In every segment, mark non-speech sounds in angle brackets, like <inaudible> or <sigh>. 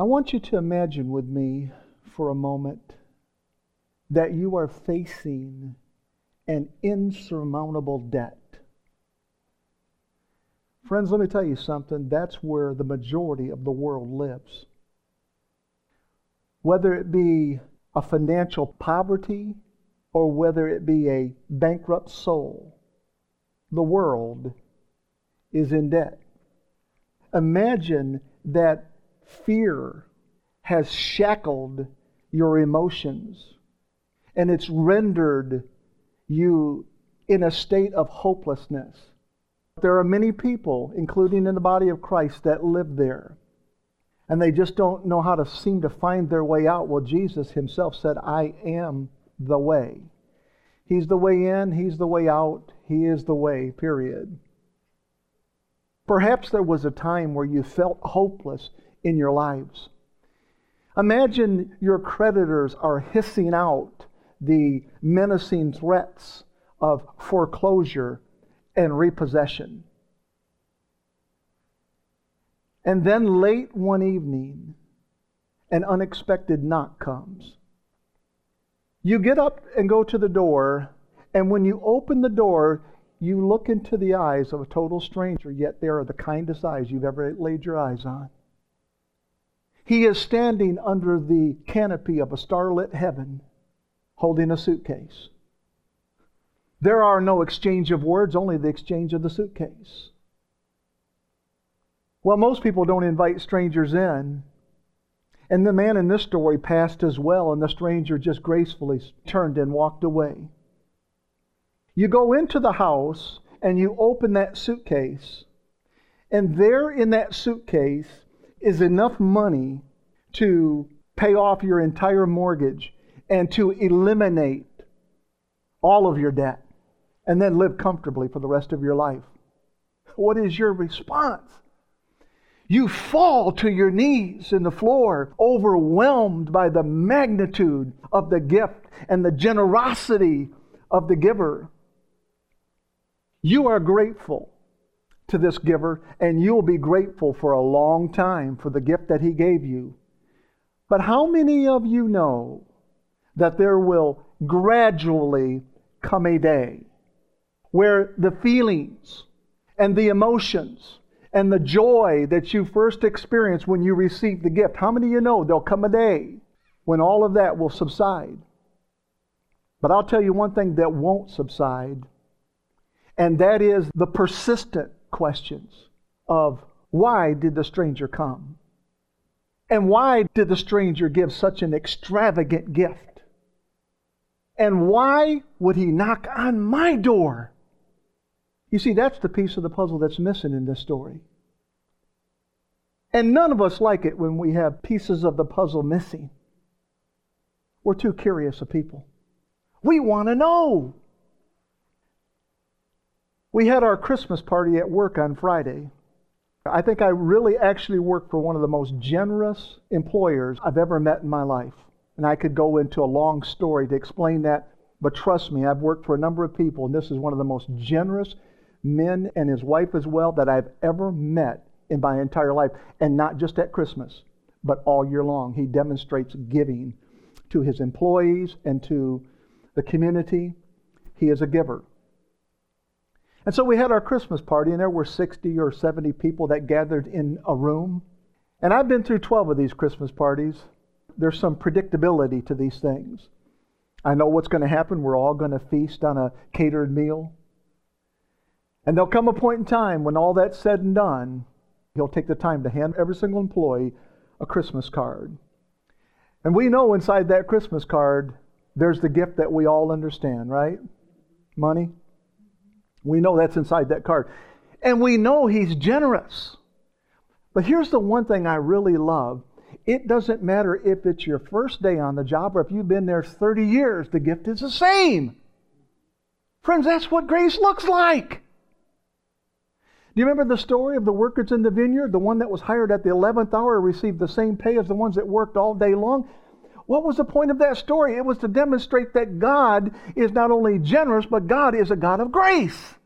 I want you to imagine with me for a moment that you are facing an insurmountable debt. Friends, let me tell you something. That's where the majority of the world lives. Whether it be a financial poverty or whether it be a bankrupt soul, the world is in debt. Imagine that fear has shackled your emotions and it's rendered you in a state of hopelessness. There are many people, including in the body of Christ, that live there. And they just don't know how to seem to find their way out. Well, Jesus himself said, I am the way. He's the way in, He's the way out, He is the way, period. Perhaps there was a time where you felt hopeless in your lives. Imagine your creditors are hissing out the menacing threats of foreclosure and repossession. And then late one evening, an unexpected knock comes. You get up and go to the door, and when you open the door, you look into the eyes of a total stranger, yet they are the kindest eyes you've ever laid your eyes on. He is standing under the canopy of a starlit heaven holding a suitcase. There are no exchange of words, only the exchange of the suitcase. Well, most people don't invite strangers in. And the man in this story passed as well, and the stranger just gracefully turned and walked away. You go into the house and you open that suitcase, and there in that suitcase is enough money to pay off your entire mortgage and to eliminate all of your debt and then live comfortably for the rest of your life. What is your response? You fall to your knees in the floor, overwhelmed by the magnitude of the gift and the generosity of the giver. You are grateful to this giver, and you'll be grateful for a long time for the gift that he gave you. But how many of you know that there will gradually come a day where the feelings and the emotions and the joy that you first experienced when you received the gift, how many of you know there'll come a day when all of that will subside? But I'll tell you one thing that won't subside, and that is the persistent questions of why did the stranger come? And why did the stranger give such an extravagant gift? And why would he knock on my door? You see, that's the piece of the puzzle that's missing in this story. And none of us like it when we have pieces of the puzzle missing. We're too curious of people. We want to know. We had our Christmas party at work on Friday. I think I really actually work for one of the most generous employers I've ever met in my life. And I could go into a long story to explain that. But trust me, I've worked for a number of people, and this is one of the most generous men and his wife as well that I've ever met in my entire life. And not just at Christmas, but all year long. He demonstrates giving to his employees and to the community. He is a giver. And so we had our Christmas party, and there were 60 or 70 people that gathered in a room. And I've been through 12 of these Christmas parties there's some predictability to these things. I know what's going to happen. We're all going to feast on a catered meal. And there'll come a point in time when all that's said and done, he'll take the time to hand every single employee a Christmas card. And we know inside that Christmas card, there's the gift that we all understand, right? Money. We know that's inside that card. And we know he's generous. But here's the one thing I really love it doesn't matter if it's your first day on the job or if you've been there 30 years, the gift is the same. Friends, that's what grace looks like. Do you remember the story of the workers in the vineyard? The one that was hired at the 11th hour received the same pay as the ones that worked all day long. What was the point of that story? It was to demonstrate that God is not only generous, but God is a God of grace.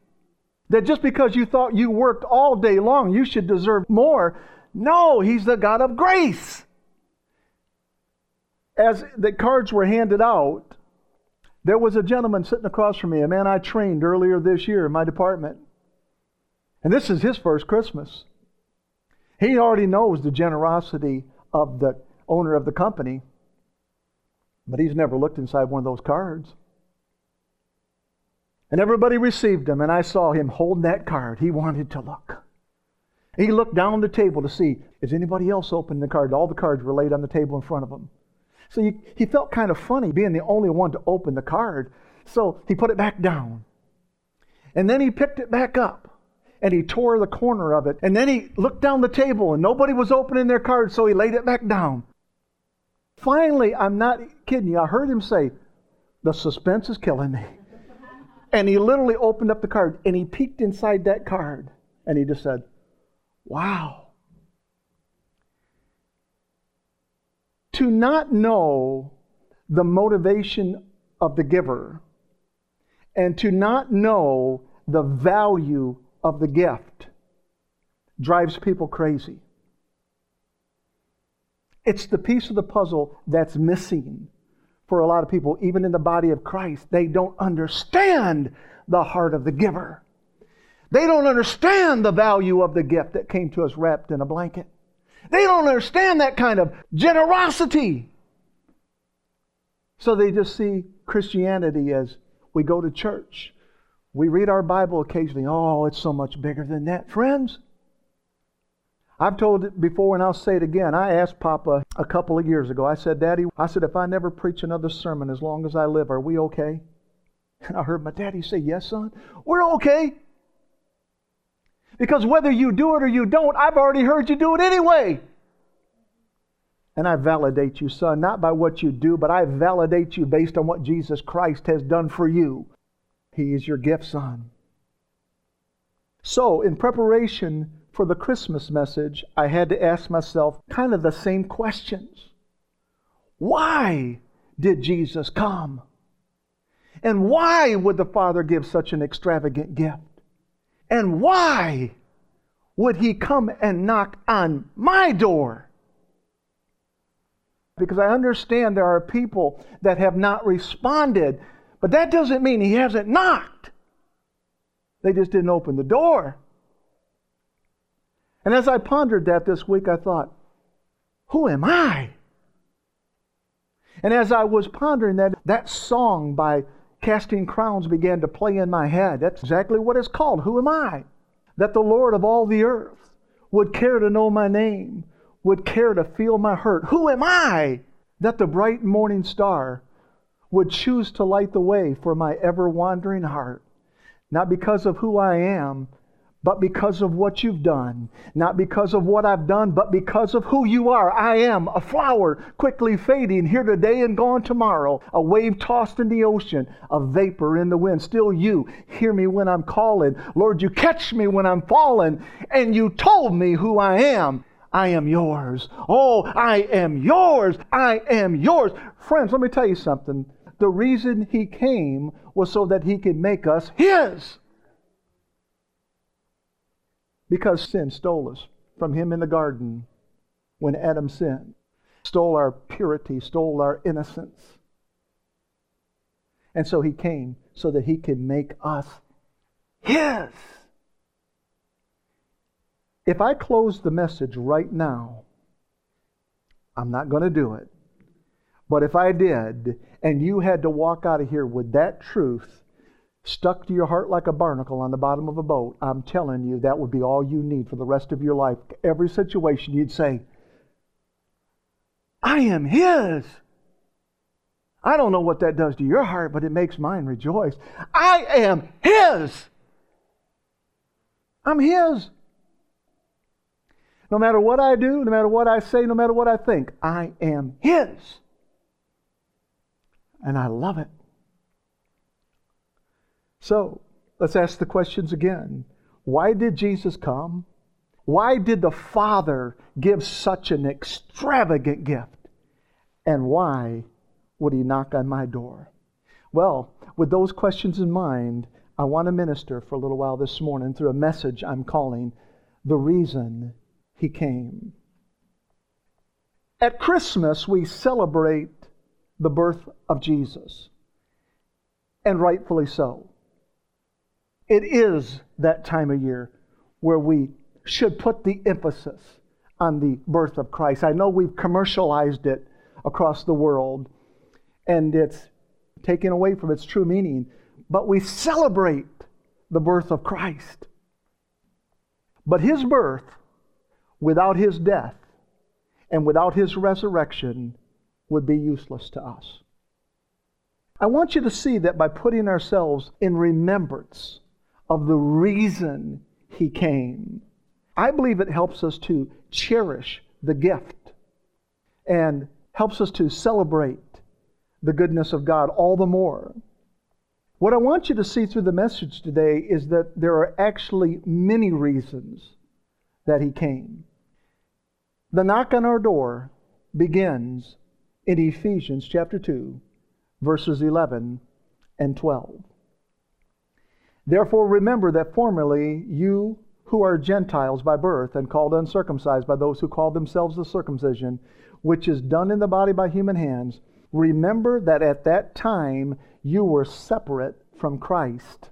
That just because you thought you worked all day long, you should deserve more. No, He's the God of grace. as the cards were handed out, there was a gentleman sitting across from me, a man I trained earlier this year in my department. And this is his first Christmas. He already knows the generosity of the owner of the company, but he's never looked inside one of those cards. And everybody received him, and I saw him holding that card. He wanted to look. He looked down the table to see, is anybody else opening the card? All the cards were laid on the table in front of him. So he, he felt kind of funny being the only one to open the card. So he put it back down. And then he picked it back up and he tore the corner of it. And then he looked down the table and nobody was opening their cards, so he laid it back down. Finally, I'm not kidding you, I heard him say, The suspense is killing me. <laughs> And he literally opened up the card and he peeked inside that card and he just said, Wow. To not know the motivation of the giver and to not know the value of the gift drives people crazy. It's the piece of the puzzle that's missing for a lot of people, even in the body of Christ. They don't understand the heart of the giver. They don't understand the value of the gift that came to us wrapped in a blanket. They don't understand that kind of generosity. So they just see Christianity as we go to church. We read our Bible occasionally. Oh, it's so much bigger than that. Friends, I've told it before and I'll say it again. I asked Papa a couple of years ago, I said, Daddy, I said, if I never preach another sermon as long as I live, are we okay? <laughs> And I heard my daddy say, Yes, son, we're okay. Because whether you do it or you don't, I've already heard you do it anyway. And I validate you, son, not by what you do, but I validate you based on what Jesus Christ has done for you. He is your gift, son. So, in preparation for the Christmas message, I had to ask myself kind of the same questions. Why did Jesus come? And why would the Father give such an extravagant gift? And why would he come and knock on my door? Because I understand there are people that have not responded, but that doesn't mean he hasn't knocked. They just didn't open the door. And as I pondered that this week, I thought, who am I? And as I was pondering that, that song by Casting Crowns began to play in my head. That's exactly what it's called. Who am I? That the Lord of all the earth would care to know my name, would care to feel my hurt. Who am I? That the bright morning star would choose to light the way for my ever wandering heart. Not because of who I am, but because of what you've done. Not because of what I've done, but because of who you are. I am a flower quickly fading, here today and gone tomorrow, a wave tossed in the ocean, a vapor in the wind. Still you hear me when I'm calling. Lord, you catch me when I'm falling, and you told me who I am. I am yours. Oh, I am yours. I am yours. Friends, let me tell you something. The reason he came was so that he could make us his because sin stole us from him in the garden when Adam sinned, stole our purity, stole our innocence. And so he came so that he could make us his. If I close the message right now, I'm not going to do it. But if I did, and you had to walk out of here with that truth, stuck to your heart like a barnacle on the bottom of a boat, I'm telling you, that would be all you need for the rest of your life. Every situation, you'd say, I am His. I don't know what that does to your heart, but it makes mine rejoice. I am His. I'm His. No matter what I do, no matter what I say, no matter what I think, I am His. And I love it. So let's ask the questions again. Why did Jesus come? Why did the Father give such an extravagant gift? And why would He knock on my door? Well, with those questions in mind, I want to minister for a little while this morning through a message I'm calling The Reason He Came. At Christmas, we celebrate the birth of Jesus. And rightfully so. It is that time of year where we should put the emphasis on the birth of Christ. I know we've commercialized it across the world and it's taken away from its true meaning, but we celebrate the birth of Christ. But his birth, without his death and without his resurrection, would be useless to us. I want you to see that by putting ourselves in remembrance of the reason he came, I believe it helps us to cherish the gift and helps us to celebrate the goodness of God all the more. What I want you to see through the message today is that there are actually many reasons that he came. The knock on our door begins in Ephesians chapter 2, verses 11 and 12. Therefore, remember that formerly you who are Gentiles by birth and called uncircumcised by those who call themselves the circumcision, which is done in the body by human hands, remember that at that time you were separate from Christ,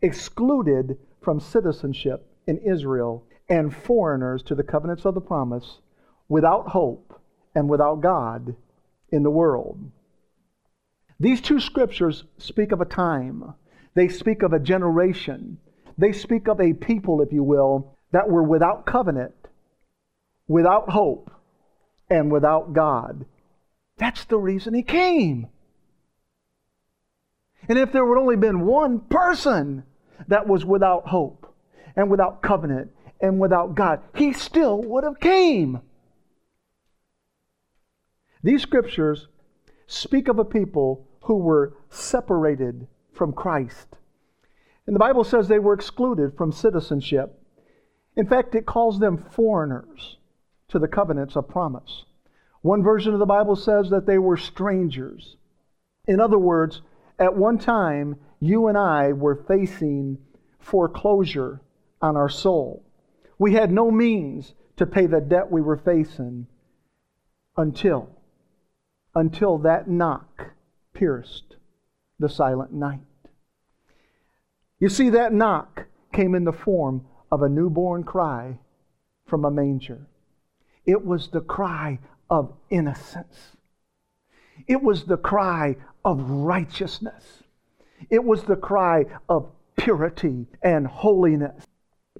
excluded from citizenship in Israel, and foreigners to the covenants of the promise, without hope and without God in the world. These two scriptures speak of a time, they speak of a generation, they speak of a people, if you will, that were without covenant, without hope, and without God. That's the reason he came. And if there would only been one person that was without hope and without covenant and without God, he still would have came. These scriptures speak of a people who were separated from Christ. And the Bible says they were excluded from citizenship. In fact, it calls them foreigners to the covenants of promise. One version of the Bible says that they were strangers. In other words, at one time, you and I were facing foreclosure on our soul. We had no means to pay the debt we were facing until until that knock pierced the silent night. You see, that knock came in the form of a newborn cry from a manger. It was the cry of innocence. It was the cry of righteousness. It was the cry of purity and holiness.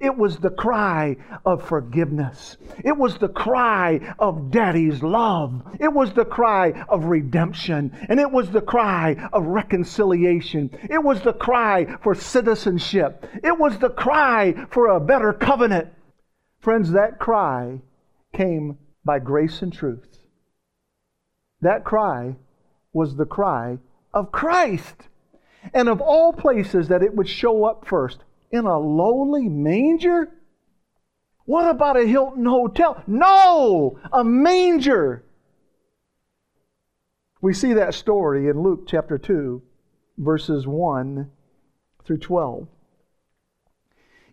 It was the cry of forgiveness. It was the cry of daddy's love. It was the cry of redemption. And it was the cry of reconciliation. It was the cry for citizenship. It was the cry for a better covenant. Friends, that cry came by grace and truth. That cry was the cry of Christ. And of all places that it would show up first, in a lowly manger? What about a Hilton hotel? No, a manger. We see that story in Luke chapter 2, verses 1 through 12.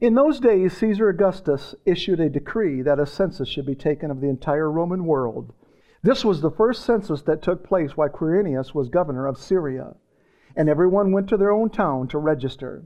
In those days, Caesar Augustus issued a decree that a census should be taken of the entire Roman world. This was the first census that took place while Quirinius was governor of Syria, and everyone went to their own town to register.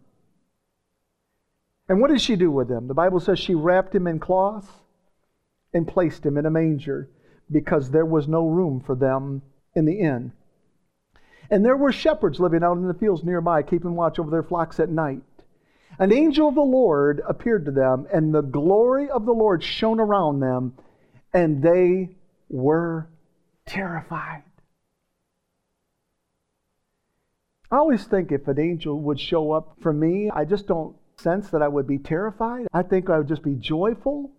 And what did she do with him? The Bible says she wrapped him in cloth and placed him in a manger because there was no room for them in the inn. And there were shepherds living out in the fields nearby, keeping watch over their flocks at night. An angel of the Lord appeared to them, and the glory of the Lord shone around them, and they were terrified. I always think if an angel would show up for me, I just don't sense that I would be terrified. I think I would just be joyful.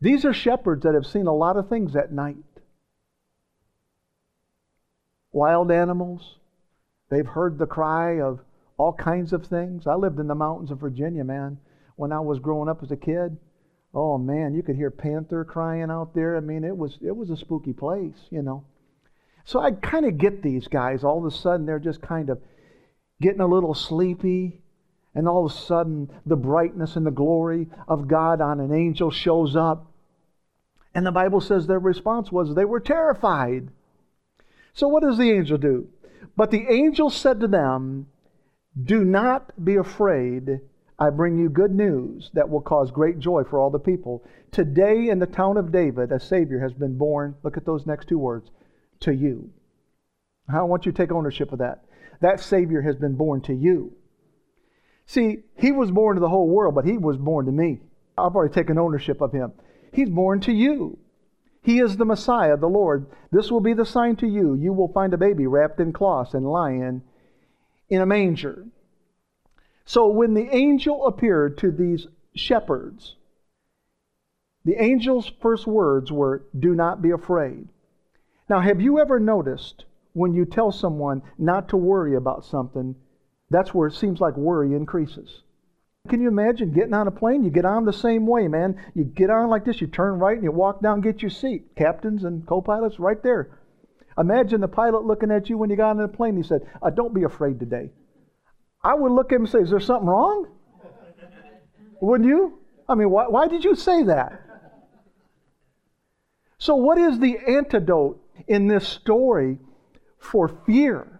These are shepherds that have seen a lot of things at night wild animals, They've heard the cry of all kinds of things. I lived in the mountains of Virginia, man, when I was growing up as a kid. Oh man, you could hear panther crying out there. I mean, it was it was a spooky place, you know. So I kind of get these guys. All of a sudden, they're just kind of getting a little sleepy, and all of a sudden, the brightness and the glory of God on an angel shows up. And the Bible says their response was they were terrified. So, what does the angel do? But the angel said to them, Do not be afraid. I bring you good news that will cause great joy for all the people. Today in the town of David, a Savior has been born. Look at those next two words to you. I want you to take ownership of that. That Savior has been born to you. See, He was born to the whole world, but He was born to me. I've already taken ownership of Him. He's born to you. He is the Messiah, the Lord. This will be the sign to you. You will find a baby wrapped in cloths and lying in a manger. So when the angel appeared to these shepherds, the angel's first words were, Do not be afraid. Now, have you ever noticed when you tell someone not to worry about something, that's where it seems like worry increases? Can you imagine getting on a plane? You get on the same way, man. You get on like this, you turn right and you walk down, get your seat. Captains and co pilots right there. Imagine the pilot looking at you when you got on the plane. He said, uh, Don't be afraid today. I would look at him and say, Is there something wrong? Wouldn't you? I mean, why, why did you say that? So, what is the antidote in this story for fear?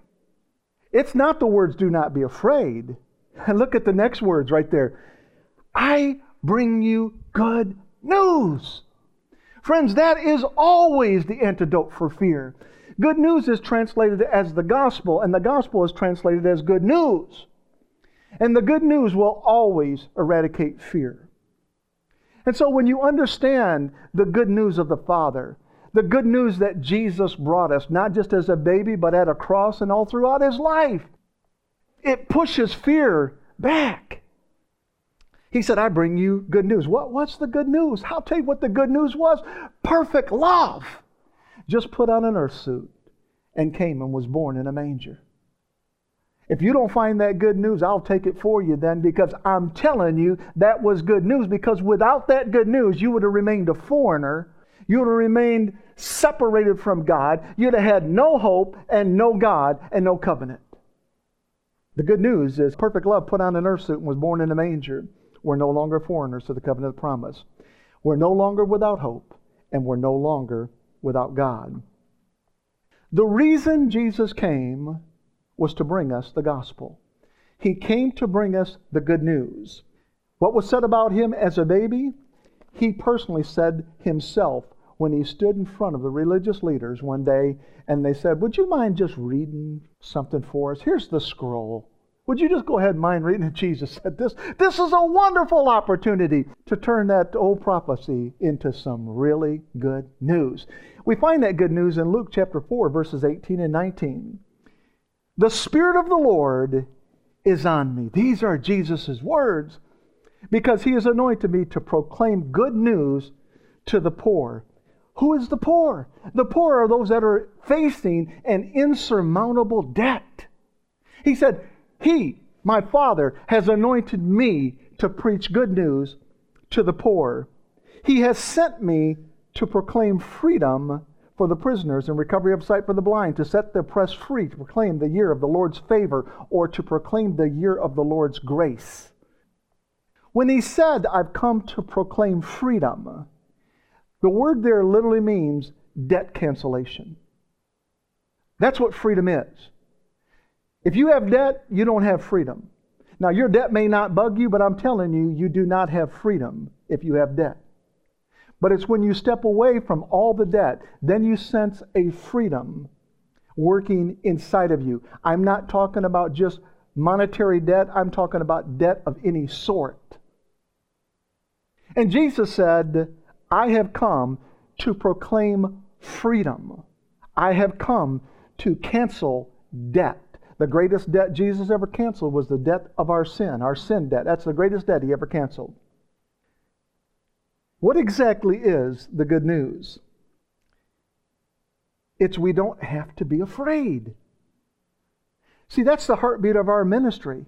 It's not the words, do not be afraid. <laughs> Look at the next words right there. I bring you good news. Friends, that is always the antidote for fear. Good news is translated as the gospel, and the gospel is translated as good news. And the good news will always eradicate fear. And so when you understand the good news of the Father, the good news that Jesus brought us, not just as a baby, but at a cross and all throughout his life, it pushes fear back. He said, I bring you good news. What, what's the good news? I'll tell you what the good news was perfect love. Just put on an earth suit and came and was born in a manger. If you don't find that good news, I'll take it for you then because I'm telling you that was good news because without that good news, you would have remained a foreigner. You would have remained separated from God. You'd have had no hope and no God and no covenant. The good news is perfect love put on an earth suit and was born in a manger. We're no longer foreigners to the covenant of promise. We're no longer without hope, and we're no longer without God. The reason Jesus came was to bring us the gospel. He came to bring us the good news. What was said about him as a baby? He personally said himself when he stood in front of the religious leaders one day and they said, Would you mind just reading something for us? Here's the scroll. Would you just go ahead and mind reading? And Jesus said, This, this is a wonderful opportunity to turn that old prophecy into some really good news. We find that good news in Luke chapter 4, verses 18 and 19. The Spirit of the Lord is on me. These are Jesus' words because he has anointed me to proclaim good news to the poor. Who is the poor? The poor are those that are facing an insurmountable debt. He said, He, my Father, has anointed me to preach good news to the poor. He has sent me to proclaim freedom for the prisoners and recovery of sight for the blind, to set the oppressed free, to proclaim the year of the Lord's favor, or to proclaim the year of the Lord's grace. When he said, I've come to proclaim freedom, the word there literally means debt cancellation. That's what freedom is. If you have debt, you don't have freedom. Now, your debt may not bug you, but I'm telling you, you do not have freedom if you have debt. But it's when you step away from all the debt, then you sense a freedom working inside of you. I'm not talking about just monetary debt, I'm talking about debt of any sort. And Jesus said, I have come to proclaim freedom. I have come to cancel debt. The greatest debt Jesus ever canceled was the debt of our sin, our sin debt. That's the greatest debt he ever canceled. What exactly is the good news? It's we don't have to be afraid. See, that's the heartbeat of our ministry,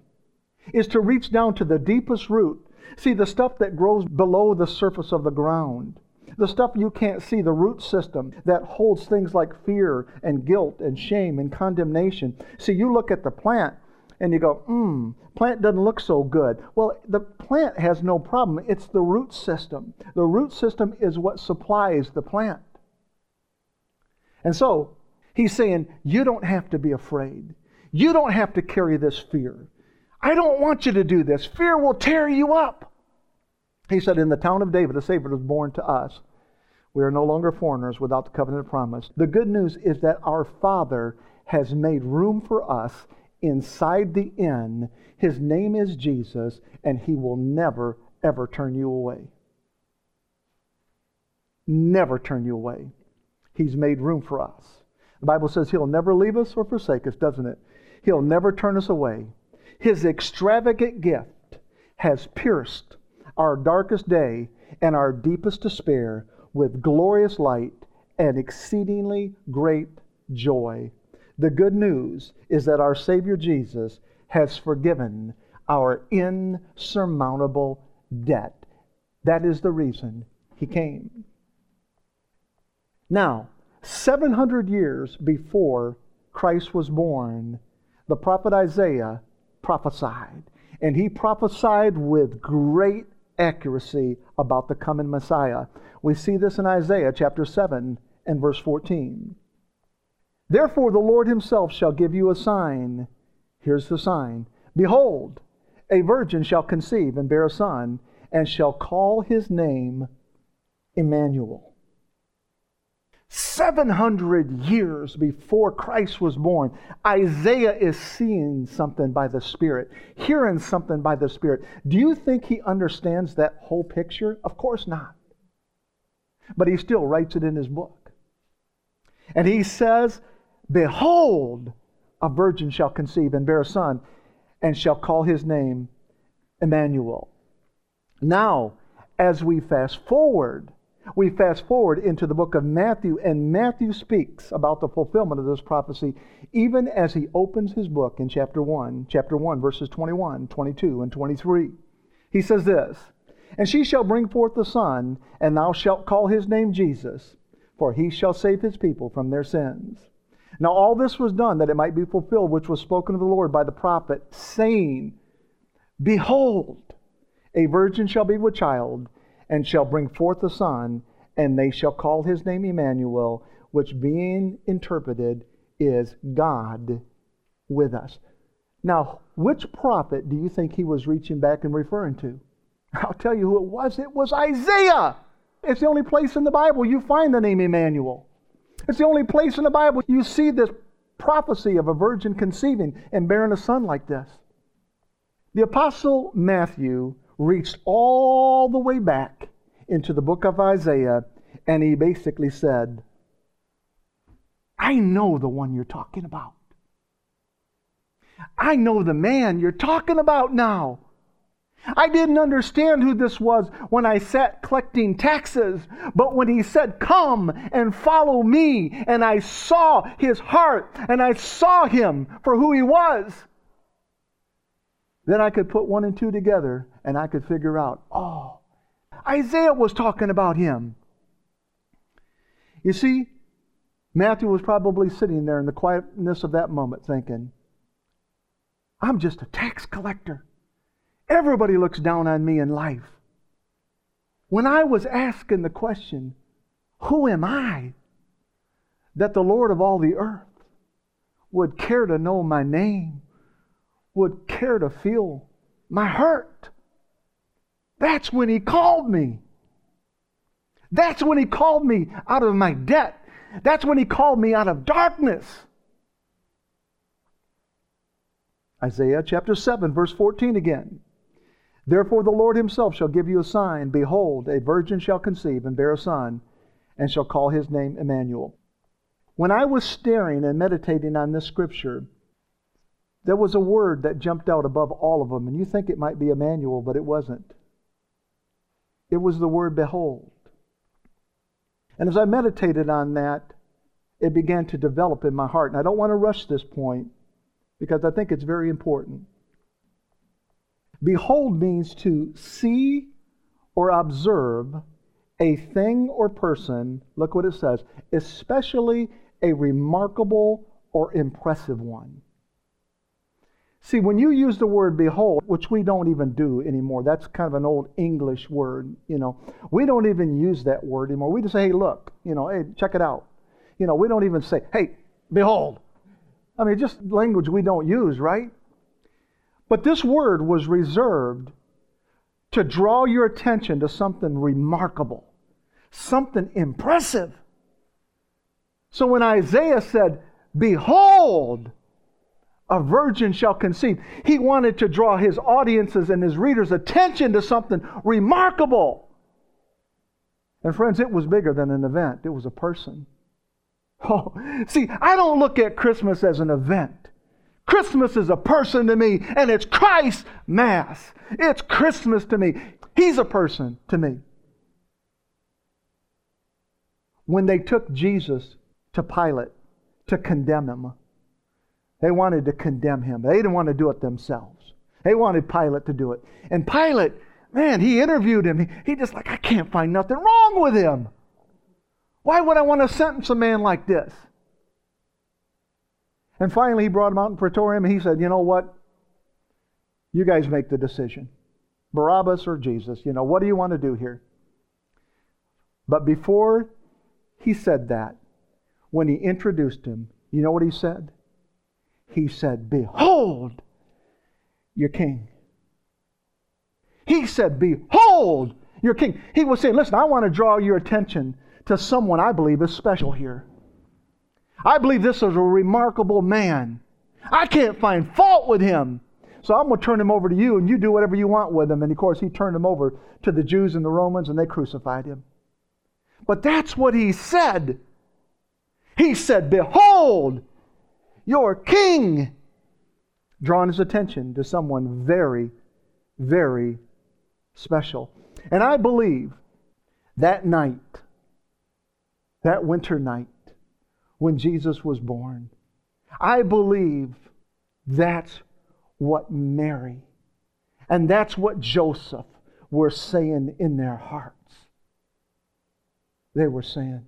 is to reach down to the deepest root. See, the stuff that grows below the surface of the ground, the stuff you can't see, the root system that holds things like fear and guilt and shame and condemnation. See, you look at the plant and you go, hmm, plant doesn't look so good. Well, the plant has no problem. It's the root system. The root system is what supplies the plant. And so, he's saying, you don't have to be afraid. You don't have to carry this fear. I don't want you to do this. Fear will tear you up. He said, In the town of David, a Savior was born to us. We are no longer foreigners without the covenant of promise. The good news is that our Father has made room for us inside the inn. His name is Jesus, and He will never, ever turn you away. Never turn you away. He's made room for us. The Bible says He'll never leave us or forsake us, doesn't it? He'll never turn us away. His extravagant gift has pierced our darkest day and our deepest despair with glorious light and exceedingly great joy. The good news is that our Savior Jesus has forgiven our insurmountable debt. That is the reason he came. Now, 700 years before Christ was born, the prophet Isaiah prophesied. And he prophesied with great accuracy about the coming Messiah. We see this in Isaiah chapter 7 and verse 14. Therefore, the Lord himself shall give you a sign. Here's the sign Behold, a virgin shall conceive and bear a son, and shall call his name Emmanuel. 700 years before Christ was born, Isaiah is seeing something by the Spirit, hearing something by the Spirit. Do you think he understands that whole picture? Of course not. But he still writes it in his book. And he says, Behold, a virgin shall conceive and bear a son, and shall call his name Emmanuel. Now, as we fast forward, we fast forward into the book of Matthew, and Matthew speaks about the fulfillment of this prophecy even as he opens his book in chapter 1, chapter 1, verses 21, 22, and 23. He says this And she shall bring forth a Son, and thou shalt call his name Jesus, for he shall save his people from their sins. Now, all this was done that it might be fulfilled, which was spoken of the Lord by the prophet, saying, Behold, a virgin shall be with child and shall bring forth a son, and they shall call his name Emmanuel, which being interpreted is God with us. Now, which prophet do you think he was reaching back and referring to? <laughs> I'll tell you who it was. It was Isaiah. It's the only place in the Bible you find the name Emmanuel. It's the only place in the Bible you see this prophecy of a virgin conceiving and bearing a son like this. The Apostle Matthew reached all the way back into the book of Isaiah, and he basically said, I know the one you're talking about. I know the man you're talking about now. I didn't understand who this was when I sat collecting taxes, but when he said, Come and follow me, and I saw his heart and I saw him for who he was, then I could put one and two together and I could figure out, oh, Isaiah was talking about him. You see, Matthew was probably sitting there in the quietness of that moment thinking, I'm just a tax collector. Everybody looks down on me in life. When I was asking the question, Who am I? that the Lord of all the earth would care to know my name, would care to feel my hurt. That's when He called me. That's when He called me out of my debt. That's when He called me out of darkness. Isaiah chapter 7, verse 14 again. Therefore, the Lord Himself shall give you a sign. Behold, a virgin shall conceive and bear a son, and shall call his name Emmanuel. When I was staring and meditating on this scripture, there was a word that jumped out above all of them, and you think it might be Emmanuel, but it wasn't. It was the word behold. And as I meditated on that, it began to develop in my heart. And I don't want to rush this point, because I think it's very important. Behold means to see or observe a thing or person, look what it says, especially a remarkable or impressive one. See, when you use the word behold, which we don't even do anymore, that's kind of an old English word, you know. We don't even use that word anymore. We just say, hey, look, you know, hey, check it out. You know, we don't even say, hey, behold. I mean, just language we don't use, right? But this word was reserved to draw your attention to something remarkable, something impressive. So when Isaiah said, Behold, a virgin shall conceive, he wanted to draw his audiences and his readers' attention to something remarkable. And friends, it was bigger than an event, it was a person. <laughs> Oh, see, I don't look at Christmas as an event. Christmas is a person to me, and it's Christ Mass. It's Christmas to me. He's a person to me. When they took Jesus to Pilate to condemn him, they wanted to condemn him. They didn't want to do it themselves. They wanted Pilate to do it. And Pilate, man, he interviewed him. He, he just like, I can't find nothing wrong with him. Why would I want to sentence a man like this? And finally, he brought him out in Praetorium and he said, You know what? You guys make the decision Barabbas or Jesus. You know, what do you want to do here? But before he said that, when he introduced him, you know what he said? He said, Behold your king. He said, Behold your king. He was saying, Listen, I want to draw your attention to someone I believe is special here. I believe this is a remarkable man. I can't find fault with him. So I'm going to turn him over to you, and you do whatever you want with him. And of course, he turned him over to the Jews and the Romans, and they crucified him. But that's what he said. He said, Behold, your king, drawing his attention to someone very, very special. And I believe that night, that winter night when Jesus was born. I believe that's what Mary and that's what Joseph were saying in their hearts. They were saying,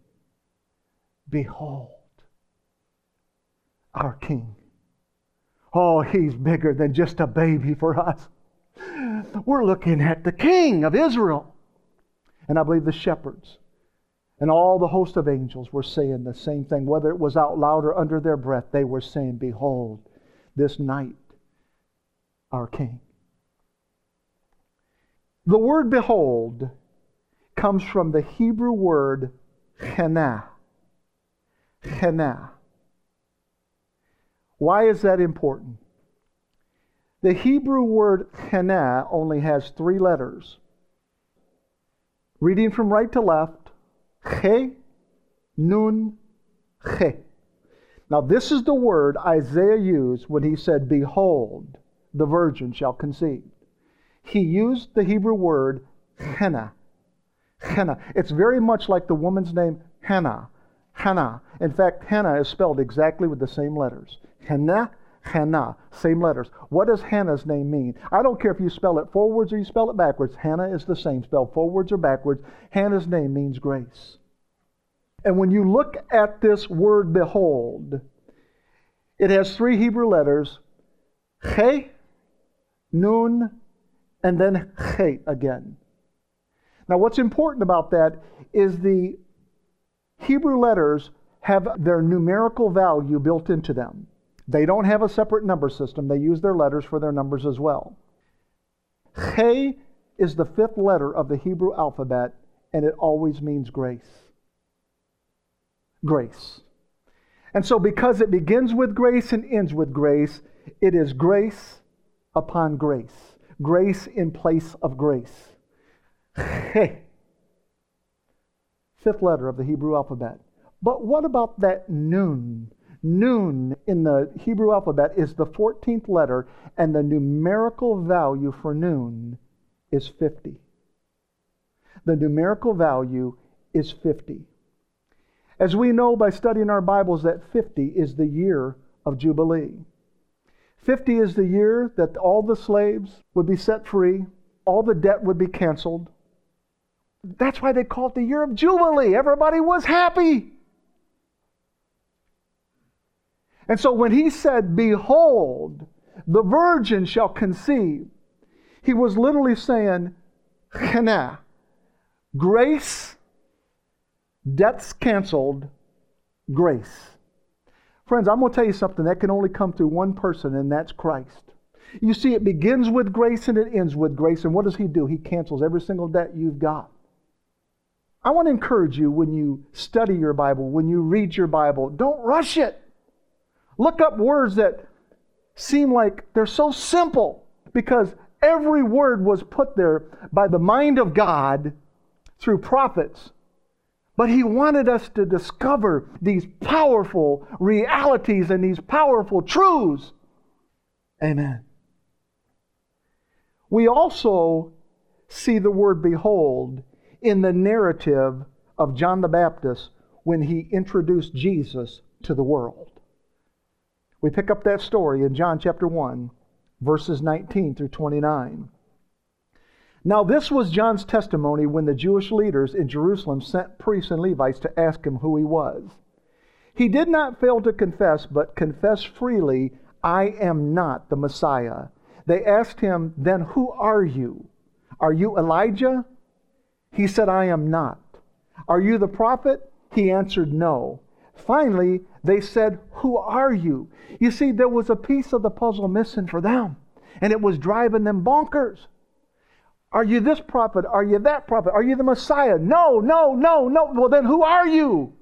Behold, our King. Oh, he's bigger than just a baby for us. We're looking at the King of Israel. And I believe the shepherds and all the host of angels were saying the same thing. Whether it was out loud or under their breath, they were saying, Behold, this night, our King. The word behold comes from the Hebrew word henah. Henah. Why is that important? The Hebrew word henah only has three letters. Reading from right to left, Che, nun, che. Now, this is the word Isaiah used when he said, Behold, the virgin shall conceive. He used the Hebrew word henna. Henna. It's very much like the woman's name Hannah. Hannah. In fact, Hannah is spelled exactly with the same letters. Hannah, Hannah, same letters. What does Hannah's name mean? I don't care if you spell it forwards or you spell it backwards. Hannah is the same, spelled forwards or backwards. Hannah's name means grace. And when you look at this word behold, it has three Hebrew letters Che, Nun, and then Che again. Now, what's important about that is the Hebrew letters have their numerical value built into them. They don't have a separate number system, they use their letters for their numbers as well. Che is the fifth letter of the Hebrew alphabet, and it always means grace. Grace. And so, because it begins with grace and ends with grace, it is grace upon grace, grace in place of grace. Hey. Fifth letter of the Hebrew alphabet. But what about that nun? Nun in the Hebrew alphabet is the 14th letter, and the numerical value for nun is 50. The numerical value is 50. As we know by studying our Bibles, that 50 is the year of Jubilee. 50 is the year that all the slaves would be set free, all the debt would be canceled. That's why they call it the year of Jubilee. Everybody was happy. And so when he said, Behold, the virgin shall conceive, he was literally saying, Chana, grace, debts canceled, grace. Friends, I'm going to tell you something that can only come through one person, and that's Christ. You see, it begins with grace and it ends with grace. And what does He do? He cancels every single debt you've got. I want to encourage you when you study your Bible, when you read your Bible, don't rush it. Look up words that seem like they're so simple because every word was put there by the mind of God through prophets. But He wanted us to discover these powerful realities and these powerful truths. Amen. We also see the word behold in the narrative of John the Baptist when he introduced Jesus to the world. We pick up that story in John chapter 1, verses 19 through 29. Now, this was John's testimony when the Jewish leaders in Jerusalem sent priests and Levites to ask him who he was. He did not fail to confess, but confessed freely, I am not the Messiah. They asked him, Then who are you? Are you Elijah? He said, I am not. Are you the prophet? He answered, No. Finally, they said, Who are you? You see, there was a piece of the puzzle missing for them, and it was driving them bonkers. Are you this prophet? Are you that prophet? Are you the Messiah? No, no, no, no. Well, then who are you?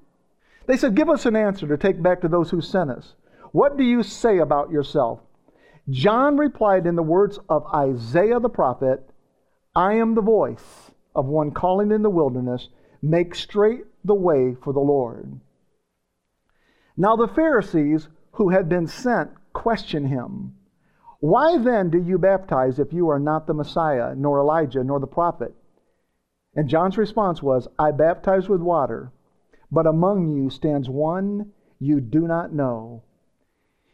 They said, Give us an answer to take back to those who sent us. What do you say about yourself? John replied in the words of Isaiah the prophet I am the voice of one calling in the wilderness, make straight the way for the Lord. Now the Pharisees who had been sent question him. Why then do you baptize if you are not the Messiah, nor Elijah, nor the prophet? And John's response was, I baptize with water, but among you stands one you do not know.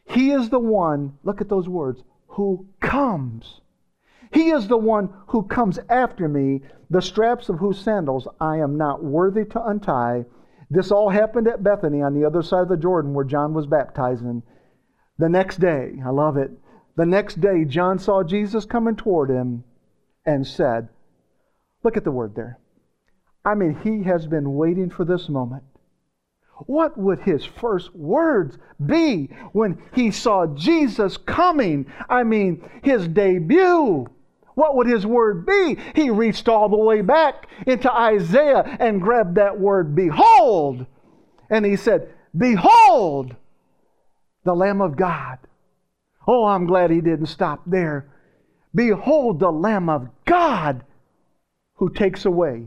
He is the one, look at those words, who comes he is the one who comes after me, the straps of whose sandals I am not worthy to untie. This all happened at Bethany on the other side of the Jordan where John was baptizing. The next day, I love it. The next day, John saw Jesus coming toward him and said, Look at the word there. I mean, he has been waiting for this moment. What would his first words be when he saw Jesus coming? I mean, his debut. What would his word be? He reached all the way back into Isaiah and grabbed that word, behold. And he said, Behold, the Lamb of God. Oh, I'm glad he didn't stop there. Behold, the Lamb of God who takes away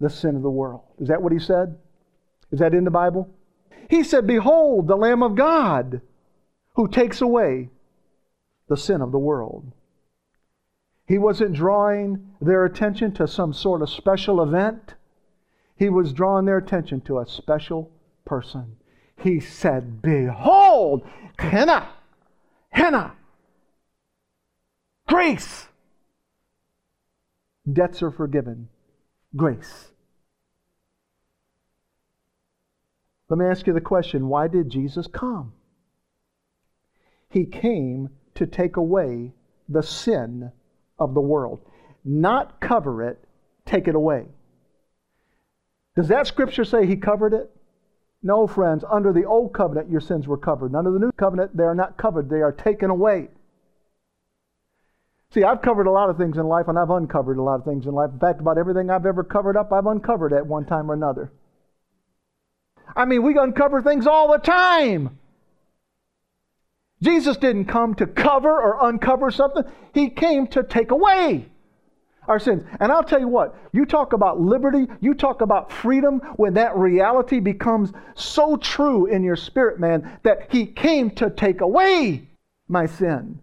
the sin of the world. Is that what he said? Is that in the Bible? He said, Behold, the Lamb of God who takes away the sin of the world. He wasn't drawing their attention to some sort of special event. He was drawing their attention to a special person. He said, Behold, henna, henna, grace. Debts are forgiven. Grace. Let me ask you the question why did Jesus come? He came to take away the sin of the world. Not cover it, take it away. Does that scripture say he covered it? No, friends. Under the old covenant, your sins were covered. Under the new covenant, they are not covered, they are taken away. See, I've covered a lot of things in life, and I've uncovered a lot of things in life. In fact, about everything I've ever covered up, I've uncovered at one time or another. I mean, we uncover things all the time. Jesus didn't come to cover or uncover something, He came to take away our sins. And I'll tell you what, you talk about liberty, you talk about freedom when that reality becomes so true in your spirit, man, that He came to take away my sin.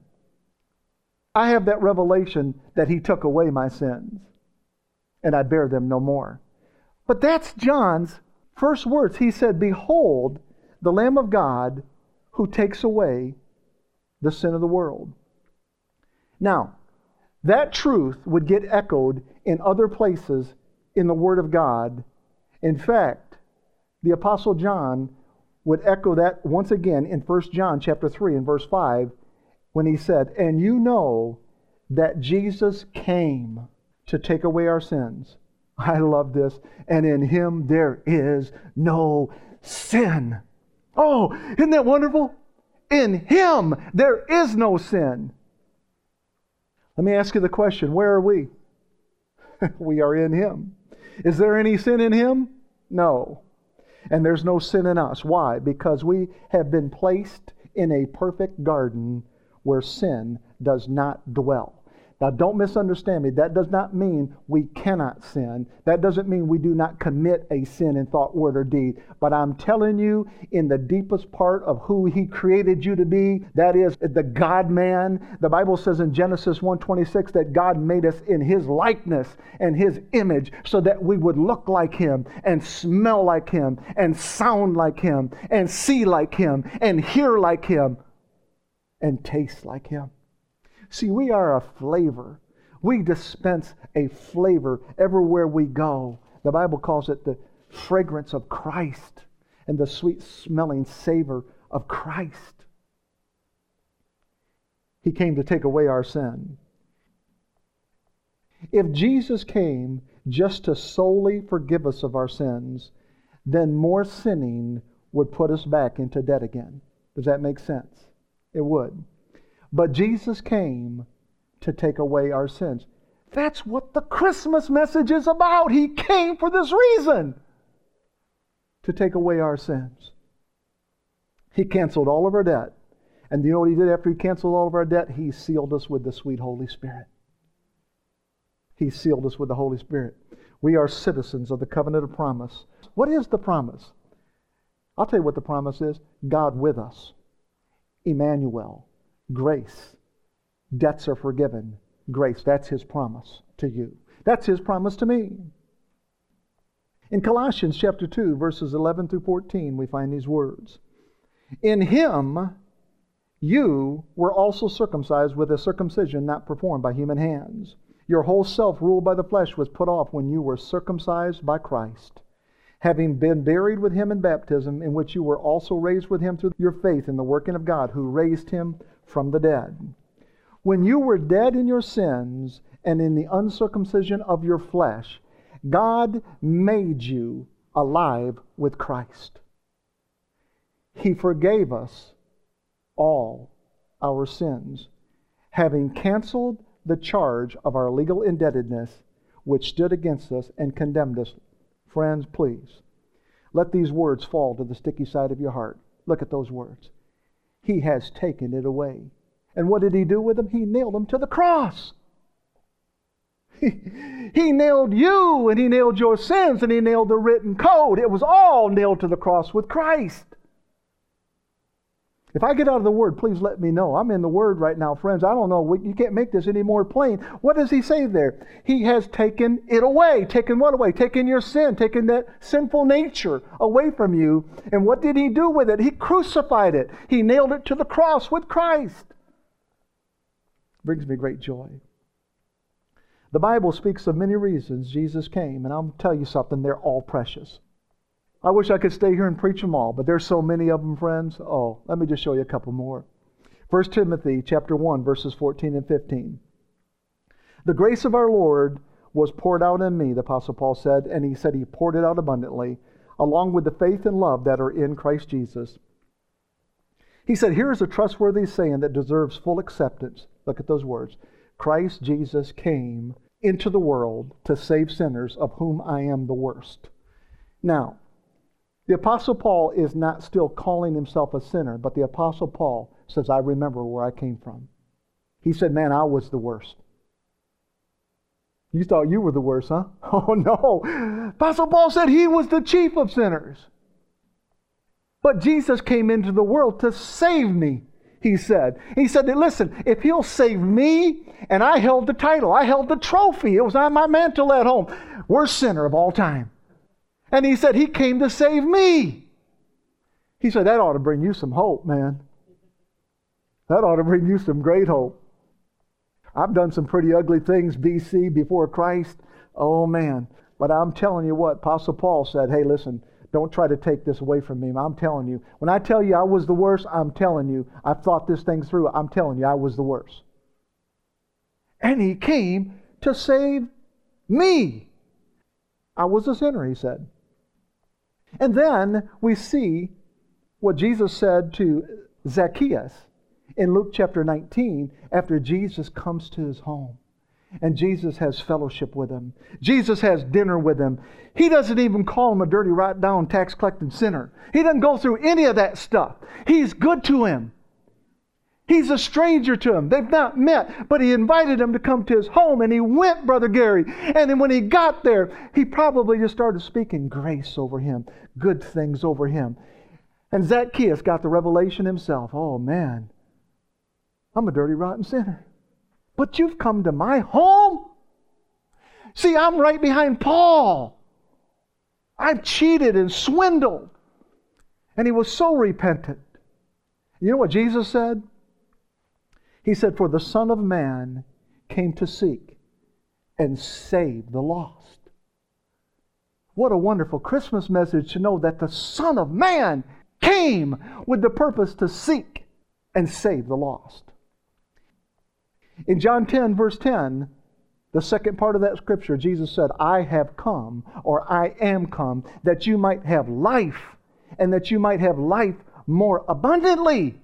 I have that revelation that He took away my sins, and I bear them no more. But that's John's first words. He said, Behold, the Lamb of God who takes away the sin of the world. Now, that truth would get echoed in other places in the Word of God. In fact, the Apostle John would echo that once again in 1 John chapter 3 and verse 5 when he said, And you know that Jesus came to take away our sins. <laughs> I love this. And in him there is no sin. Oh, isn't that wonderful? In him there is no sin. Let me ask you the question where are we? <laughs> we are in him. Is there any sin in him? No. And there's no sin in us. Why? Because we have been placed in a perfect garden where sin does not dwell. Now, don't misunderstand me. That does not mean we cannot sin. That doesn't mean we do not commit a sin in thought, word, or deed. But I'm telling you, in the deepest part of who He created you to be, that is the God man. The Bible says in Genesis 1:26 that God made us in His likeness and His image, so that we would look like Him and smell like Him and sound like Him and see like Him and hear like Him and taste like Him. See, we are a flavor. We dispense a flavor everywhere we go. The Bible calls it the fragrance of Christ and the sweet smelling savor of Christ. He came to take away our sin. If Jesus came just to solely forgive us of our sins, then more sinning would put us back into debt again. Does that make sense? It would. But Jesus came to take away our sins. That's what the Christmas message is about. He came for this reason to take away our sins. He canceled all of our debt. And you know what he did after he canceled all of our debt? He sealed us with the sweet Holy Spirit. He sealed us with the Holy Spirit. We are citizens of the covenant of promise. What is the promise? I'll tell you what the promise is God with us, Emmanuel, grace. Debts are forgiven. Grace. That's his promise to you. That's his promise to me. In Colossians chapter 2, verses 11 through 14, we find these words In him you were also circumcised with a circumcision not performed by human hands. Your whole self, ruled by the flesh, was put off when you were circumcised by Christ having been buried with him in baptism, in which you were also raised with him through your faith in the working of God, who raised him from the dead. When you were dead in your sins and in the uncircumcision of your flesh, God made you alive with Christ. He forgave us all our sins, having canceled the charge of our legal indebtedness which stood against us and condemned us. Friends, please, let these words fall to the sticky side of your heart. Look at those words. He has taken it away. And what did he do with them? He nailed them to the cross. He, <laughs> he nailed you and he nailed your sins and he nailed the written code. It was all nailed to the cross with Christ. If I get out of the Word, please let me know. I'm in the Word right now, friends. I don't know. You can't make this any more plain. What does he say there? He has taken it away. Taken what away? Taken your sin, taken that sinful nature away from you. And what did he do with it? He crucified it. He nailed it to the cross with Christ. Brings me great joy. The Bible speaks of many reasons Jesus came, and I'll tell you something, they're all precious. I wish I could stay here and preach them all, but there's so many of them, friends. Oh, let me just show you a couple more. 1 Timothy chapter 1 verses 14 and 15. The grace of our Lord was poured out in me, the apostle Paul said, and he said he poured it out abundantly, along with the faith and love that are in Christ Jesus. He said, Here is a trustworthy saying that deserves full acceptance. Look at those words. Christ Jesus came into the world to save sinners, of whom I am the worst. Now, the Apostle Paul is not still calling himself a sinner, but the Apostle Paul says, I remember where I came from. He said, Man, I was the worst. You thought you were the worst, huh? <laughs> Oh, no. Apostle Paul said he was the chief of sinners. But Jesus came into the world to save me, he said. He said, Listen, if he'll save me, and I held the title, I held the trophy, it was on my mantle at home, worst sinner of all time. And he said, He came to save me. He said, That ought to bring you some hope, man. That ought to bring you some great hope. I've done some pretty ugly things BC before Christ. Oh man. But I'm telling you what, Apostle Paul said, hey, listen, don't try to take this away from me. I'm telling you. When I tell you I was the worst, I'm telling you. I've thought this thing through. I'm telling you I was the worst. And he came to save me. I was a sinner, he said. And then we see what Jesus said to Zacchaeus in Luke chapter 19 after Jesus comes to his home and Jesus has fellowship with him. Jesus has dinner with him. He doesn't even call him a dirty, right down tax collecting sinner. He doesn't go through any of that stuff. He's good to him. He's a stranger to him. They've not met, but he invited him to come to his home, and he went, Brother Gary. And then when he got there, he probably just started speaking grace over him, good things over him. And Zacchaeus got the revelation himself oh man, I'm a dirty, rotten sinner. But you've come to my home? See, I'm right behind Paul. I've cheated and swindled. And he was so repentant. You know what Jesus said? He said, For the Son of Man came to seek and save the lost. What a wonderful Christmas message to know that the Son of Man came with the purpose to seek and save the lost. In John 10, verse 10, the second part of that scripture, Jesus said, I have come, or I am come, that you might have life, and that you might have life more abundantly.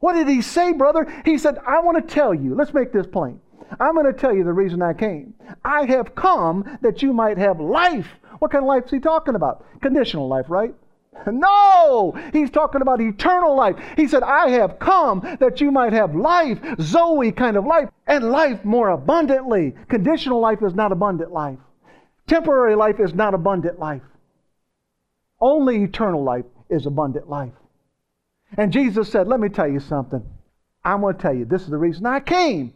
What did he say, brother? He said, I want to tell you, let's make this plain. I'm going to tell you the reason I came. I have come that you might have life. What kind of life is he talking about? Conditional life, right? <laughs> No, he's talking about eternal life. He said, I have come that you might have life, Zoe kind of life, and life more abundantly. Conditional life is not abundant life. Temporary life is not abundant life. Only eternal life is abundant life. And Jesus said, Let me tell you something. I'm going to tell you, this is the reason I came,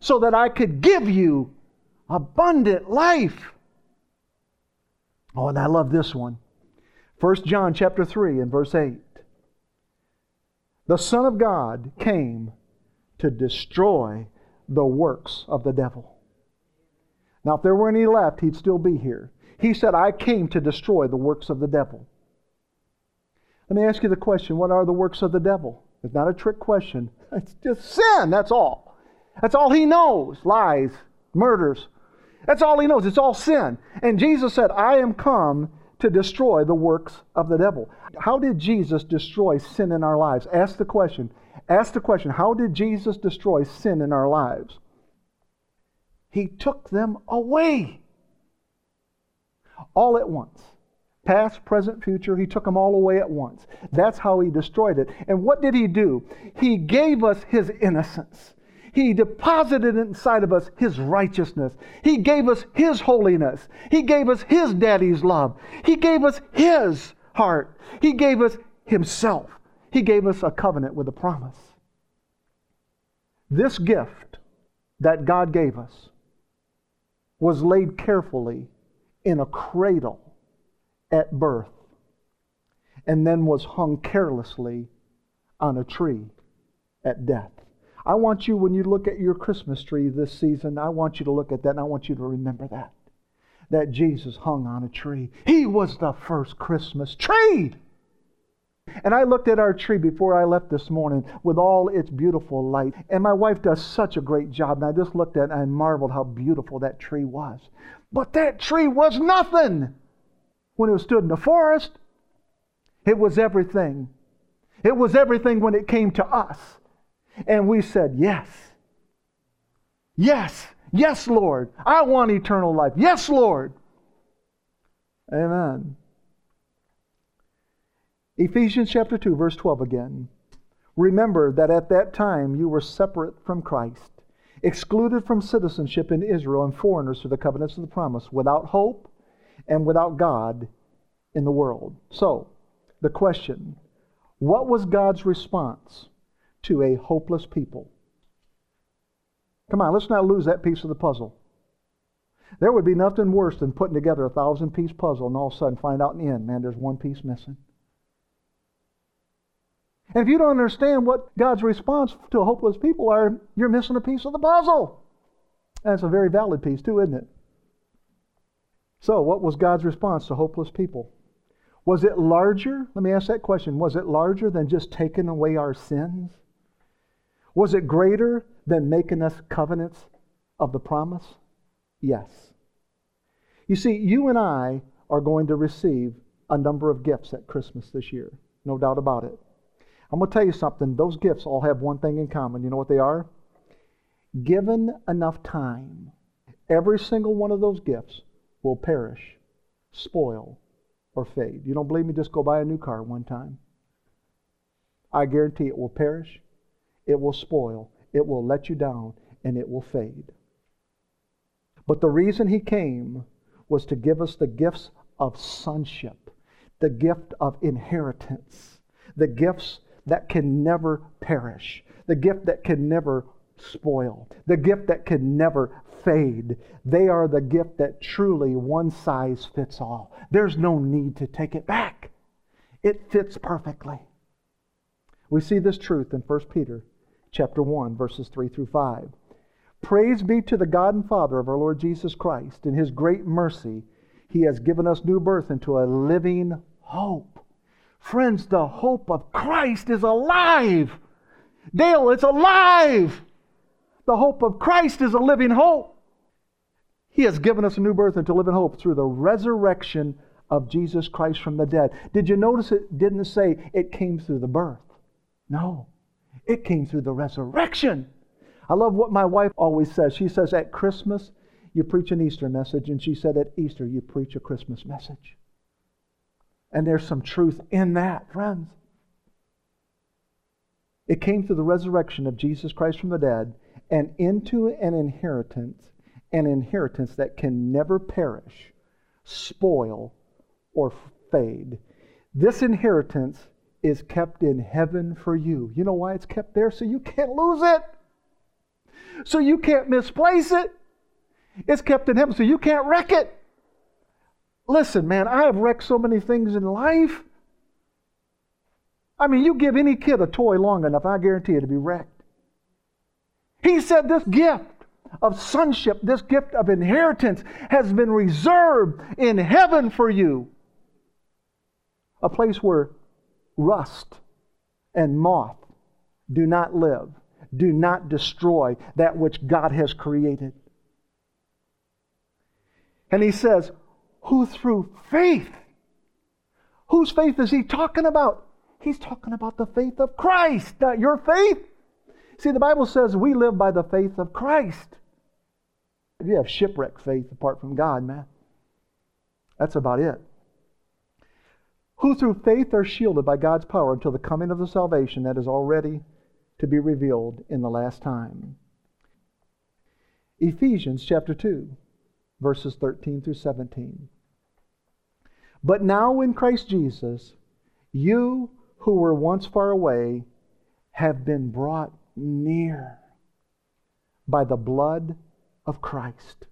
so that I could give you abundant life. Oh, and I love this one. 1 John chapter 3 and verse 8. The Son of God came to destroy the works of the devil. Now, if there were any left, he'd still be here. He said, I came to destroy the works of the devil. Let me ask you the question what are the works of the devil? It's not a trick question. <laughs> It's just sin, that's all. That's all he knows lies, murders. That's all he knows. It's all sin. And Jesus said, I am come to destroy the works of the devil. How did Jesus destroy sin in our lives? Ask the question. Ask the question how did Jesus destroy sin in our lives? He took them away. All at once. Past, present, future, he took them all away at once. That's how he destroyed it. And what did he do? He gave us his innocence. He deposited inside of us His righteousness. He gave us His holiness. He gave us His daddy's love. He gave us His heart. He gave us Himself. He gave us a covenant with a promise. This gift that God gave us was laid carefully in a cradle at birth and then was hung carelessly on a tree at death. I want you, when you look at your Christmas tree this season, I want you to look at that and I want you to remember that. That Jesus hung on a tree. He was the first Christmas tree. And I looked at our tree before I left this morning with all its beautiful light. And my wife does such a great job. And I just looked at it and I marveled how beautiful that tree was. But that tree was nothing when it stood in the forest. It was everything. It was everything when it came to us. And we said, Yes. Yes. Yes, Lord. I want eternal life. Yes, Lord. Amen. Ephesians chapter 2, verse 12 again. Remember that at that time you were separate from Christ, excluded from citizenship in Israel, and foreigners to the covenants of the promise, without hope and without God in the world. So, the question what was God's response to a hopeless people. Come on, let's not lose that piece of the puzzle. There would be nothing worse than putting together a thousand piece puzzle and all of a sudden find out in the end, man, there's one piece missing. And if you don't understand what God's response to a hopeless people are, you're missing a piece of the puzzle. It's a very valid piece, too, isn't it? So, what was God's response to hopeless people? Was it larger? Let me ask that question. Was it larger than just taking away our sins? Was it greater than making us covenants of the promise? Yes. You see, you and I are going to receive a number of gifts at Christmas this year. No doubt about it. I'm going to tell you something. Those gifts all have one thing in common. You know what they are? Given enough time, every single one of those gifts will perish, spoil, or fade. You don't believe me? Just go buy a new car one time. I guarantee it will perish, it will spoil, it will let you down, and it will fade. But the reason he came was to give us the gifts of sonship, the gift of inheritance, the gifts that can never perish, the gift that can never spoil, the gift that can never fade. They are the gift that truly one size fits all. There's no need to take it back, it fits perfectly. We see this truth in 1 Peter chapter 1 verses 3 through 5. Praise be to the God and Father of our Lord Jesus Christ. In his great mercy, he has given us new birth into a living hope Friends, the hope of Christ is alive. Dale, it's alive. The hope of Christ is a living hope. He has given us a new birth into living hope through the resurrection of Jesus Christ from the dead. Did you notice it didn't say it came through the birth? No, it came through the resurrection. I love what my wife always says. She says, At Christmas, you preach an Easter message, and she said, At Easter, you preach a Christmas message. And there's some truth in that, friends. It came through the resurrection of Jesus Christ from the dead and into an inheritance, an inheritance that can never perish, spoil, or fade. This inheritance is kept in heaven for you. You know why it's kept there? So you can't lose it. So you can't misplace it. It's kept in heaven so you can't wreck it. Listen, man, I have wrecked so many things in life. I mean, you give any kid a toy long enough, I guarantee it'll be wrecked. He said this gift of sonship, this gift of inheritance, has been reserved in heaven for you. A place where rust and moth do not live, do not destroy that which God has created. And he says, who through faith. Whose faith is he talking about? He's talking about the faith of Christ, not your faith. See, the Bible says we live by the faith of Christ. If you have shipwreck faith apart from God, man, that's about it. Who through faith are shielded by God's power until the coming of the salvation that is already to be revealed in the last time. Ephesians chapter 2 verses 13 through 17. But now in Christ Jesus, you who were once far away have been brought near by the blood of Christ.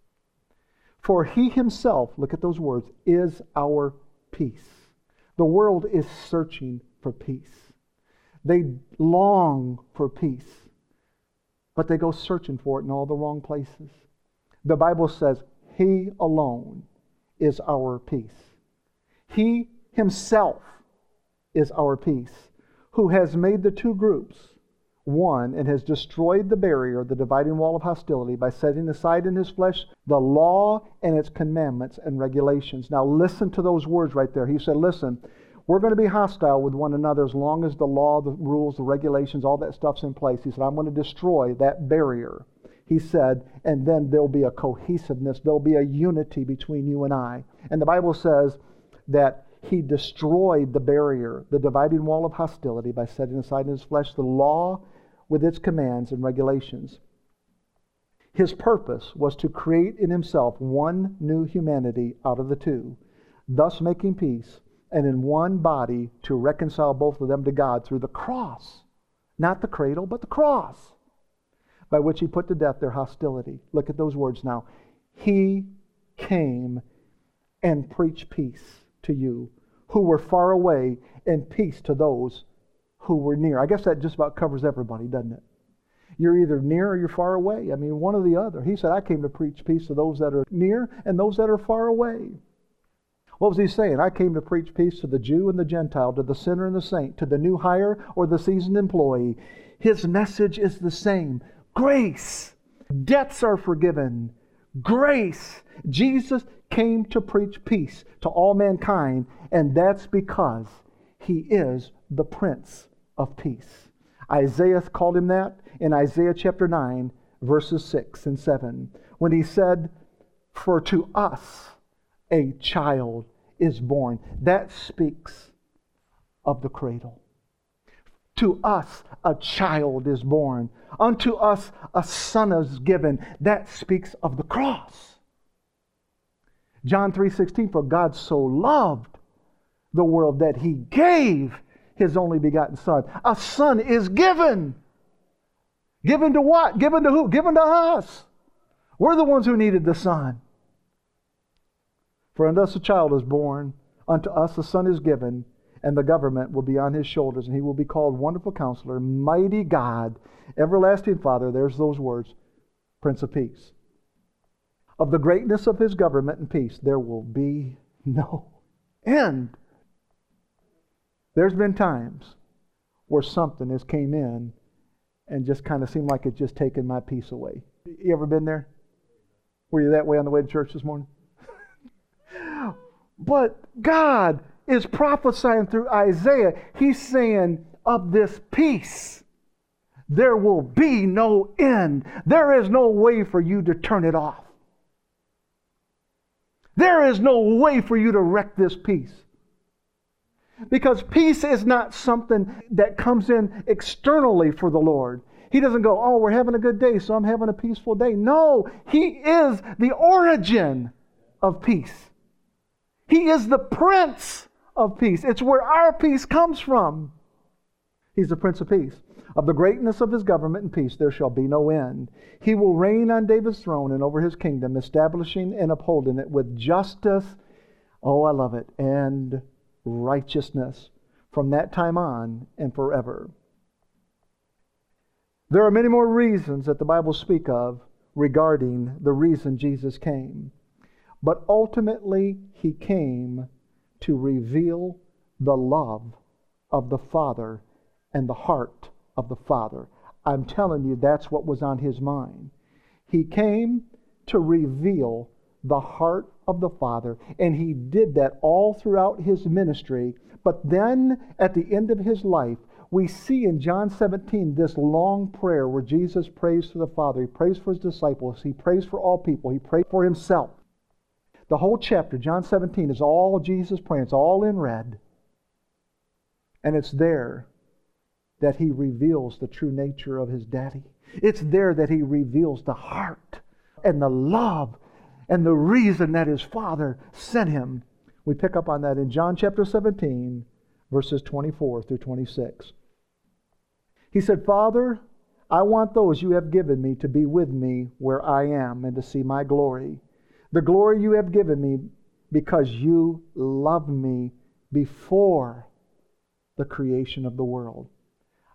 For he himself, look at those words, is our peace. The world is searching for peace. They long for peace, but they go searching for it in all the wrong places. The Bible says, he alone is our peace. He himself is our peace, who has made the two groups one and has destroyed the barrier, the dividing wall of hostility, by setting aside in his flesh the law and its commandments and regulations. Now, listen to those words right there. He said, Listen, we're going to be hostile with one another as long as the law, the rules, the regulations, all that stuff's in place. He said, I'm going to destroy that barrier he said, and then there'll be a cohesiveness, there'll be a unity between you and I. And the Bible says that he destroyed the barrier, the dividing wall of hostility, by setting aside in his flesh the law with its commands and regulations. His purpose was to create in himself one new humanity out of the two, thus making peace, and in one body to reconcile both of them to God through the cross. Not the cradle, but the cross by which he put to death their hostility. Look at those words now. He came and preached peace to you who were far away and peace to those who were near. I guess that just about covers everybody, doesn't it? You're either near or you're far away. I mean, one or the other. He said, I came to preach peace to those that are near and those that are far away. What was he saying? I came to preach peace to the Jew and the Gentile, to the sinner and the saint, to the new hire or the seasoned employee. His message is the same grace. Debts are forgiven. Grace. Jesus came to preach peace to all mankind, and that's because he is the Prince of Peace. Isaiah called him that in Isaiah chapter 9, verses 6 and 7, when he said, For to us a child is born. That speaks of the cradle. To us a child is born. Unto us a son is given. That speaks of the cross. John 3:16 for God so loved the world that he gave his only begotten son. A son is given. Given to what? Given to who? Given to us. We're the ones who needed the son. For unto us a child is born, unto us a son is given, and the government will be on his shoulders, and he will be called Wonderful Counselor, Mighty God, Everlasting Father. There's those words, Prince of Peace. Of the greatness of his government and peace, there will be no <laughs> end. There's been times where something has came in and just kind of seemed like it just taken my peace away. You ever been there? Were you that way on the way to church this morning? <laughs> but God is prophesying through Isaiah. He's saying, of this peace, there will be no end. There is no way for you to turn it off. There is no way for you to wreck this peace. Because peace is not something that comes in externally for the Lord. He doesn't go, Oh, we're having a good day, so I'm having a peaceful day. No, He is the origin of peace. He is the Prince of Peace. It's where our peace comes from. He's the Prince of Peace. Of the greatness of his government and peace there shall be no end. He will reign on David's throne and over his kingdom, establishing and upholding it with justice. Oh, I love it. And righteousness from that time on and forever. There are many more reasons that the Bible speak of regarding the reason Jesus came. But ultimately, he came to reveal the love of the Father and the heart of the Father. I'm telling you, that's what was on his mind. He came to reveal the heart of the Father. And he did that all throughout his ministry. But then at the end of his life, we see in John 17 this long prayer where Jesus prays to the Father. He prays for his disciples. He prays for all people. He prays for himself. The whole chapter, John 17, is all Jesus praying. It's all in red. And it's there that he reveals the true nature of his daddy. It's there that he reveals the heart and the love and the reason that his Father sent him. We pick up on that in John chapter 17, verses 24 through 26. He said, Father, I want those you have given me to be with me where I am and to see my glory. The glory you have given me because you loved me before the creation of the world.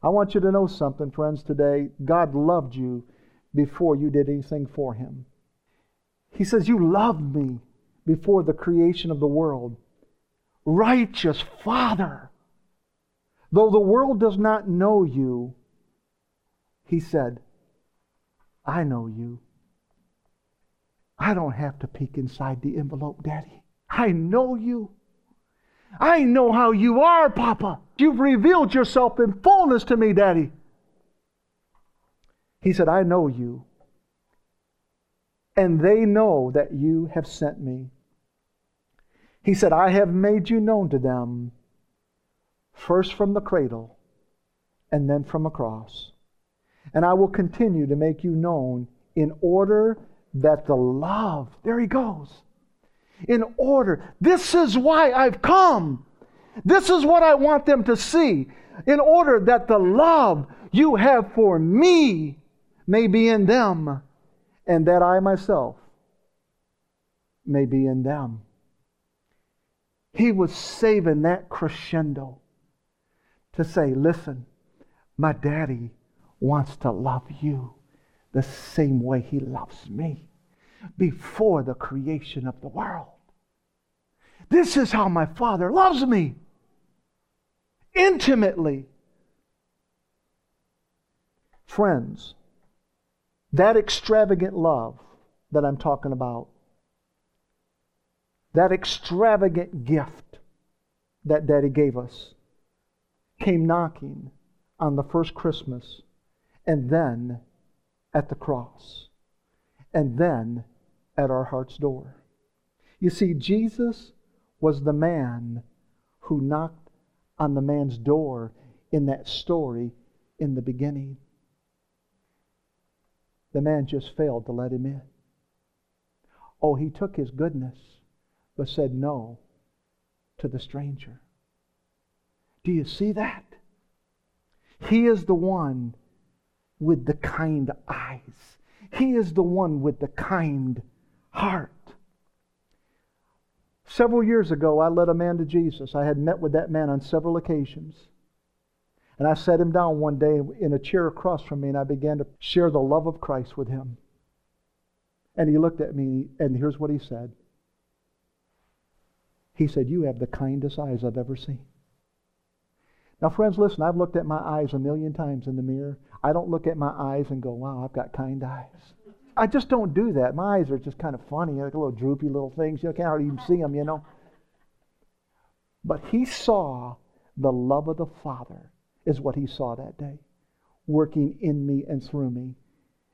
I want you to know something, friends, today. God loved you before you did anything for him. He says, You loved me before the creation of the world. Righteous Father. Though the world does not know you, he said, I know you. I don't have to peek inside the envelope, Daddy. I know you. I know how you are, Papa. You've revealed yourself in fullness to me, Daddy. He said, I know you and they know that you have sent me. He said, I have made you known to them, first from the cradle, and then from a cross. And I will continue to make you known in order that the love, there he goes, in order, this is why I've come. This is what I want them to see, in order that the love you have for me may be in them and that I myself may be in them. He was saving that crescendo to say, listen, my daddy wants to love you the same way he loves me before the creation of the world. This is how my father loves me intimately. Friends, that extravagant love that I'm talking about, that extravagant gift that Daddy gave us, came knocking on the first Christmas, and then at the cross, and then at our heart's door. You see, Jesus was the man who knocked on the man's door in that story in the beginning. The man just failed to let him in. Oh, he took his goodness, but said no to the stranger. Do you see that? He is the one with the kind eyes. He is the one with the kind heart. Several years ago, I led a man to Jesus. I had met with that man on several occasions. And I sat him down one day in a chair across from me, and I began to share the love of Christ with him. And he looked at me, and here's what he said He said, You have the kindest eyes I've ever seen. Now, friends, listen, I've looked at my eyes a million times in the mirror. I don't look at my eyes and go, Wow, I've got kind eyes. I just don't do that. My eyes are just kind of funny, like little droopy little things. You can't hardly even see them, you know. But he saw the love of the Father, is what he saw that day, working in me and through me.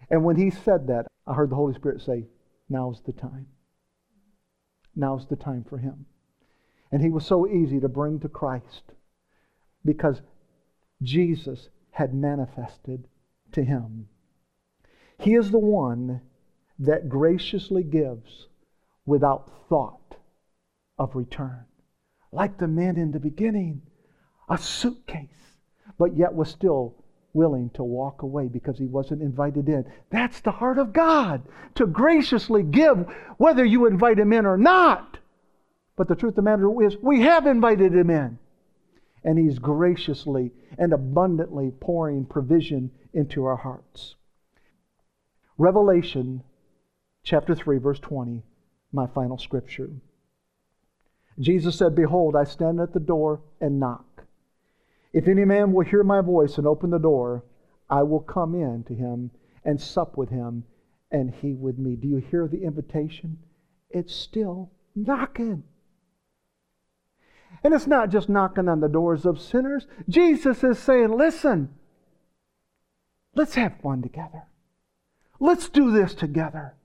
And when he said that, I heard the Holy Spirit say, Now's the time. Now's the time for him. And he was so easy to bring to Christ because Jesus had manifested to him. He is the one that graciously gives without thought of return. Like the man in the beginning, a suitcase, but yet was still willing to walk away because he wasn't invited in. That's the heart of God, to graciously give whether you invite him in or not. But the truth of the matter is, we have invited him in. And he's graciously and abundantly pouring provision into our hearts. Revelation chapter 3, verse 20, my final scripture. Jesus said, Behold, I stand at the door and knock. If any man will hear my voice and open the door, I will come in to him and sup with him, and he with me. Do you hear the invitation? It's still knocking. And it's not just knocking on the doors of sinners. Jesus is saying, Listen, let's have fun together. Let's do this together.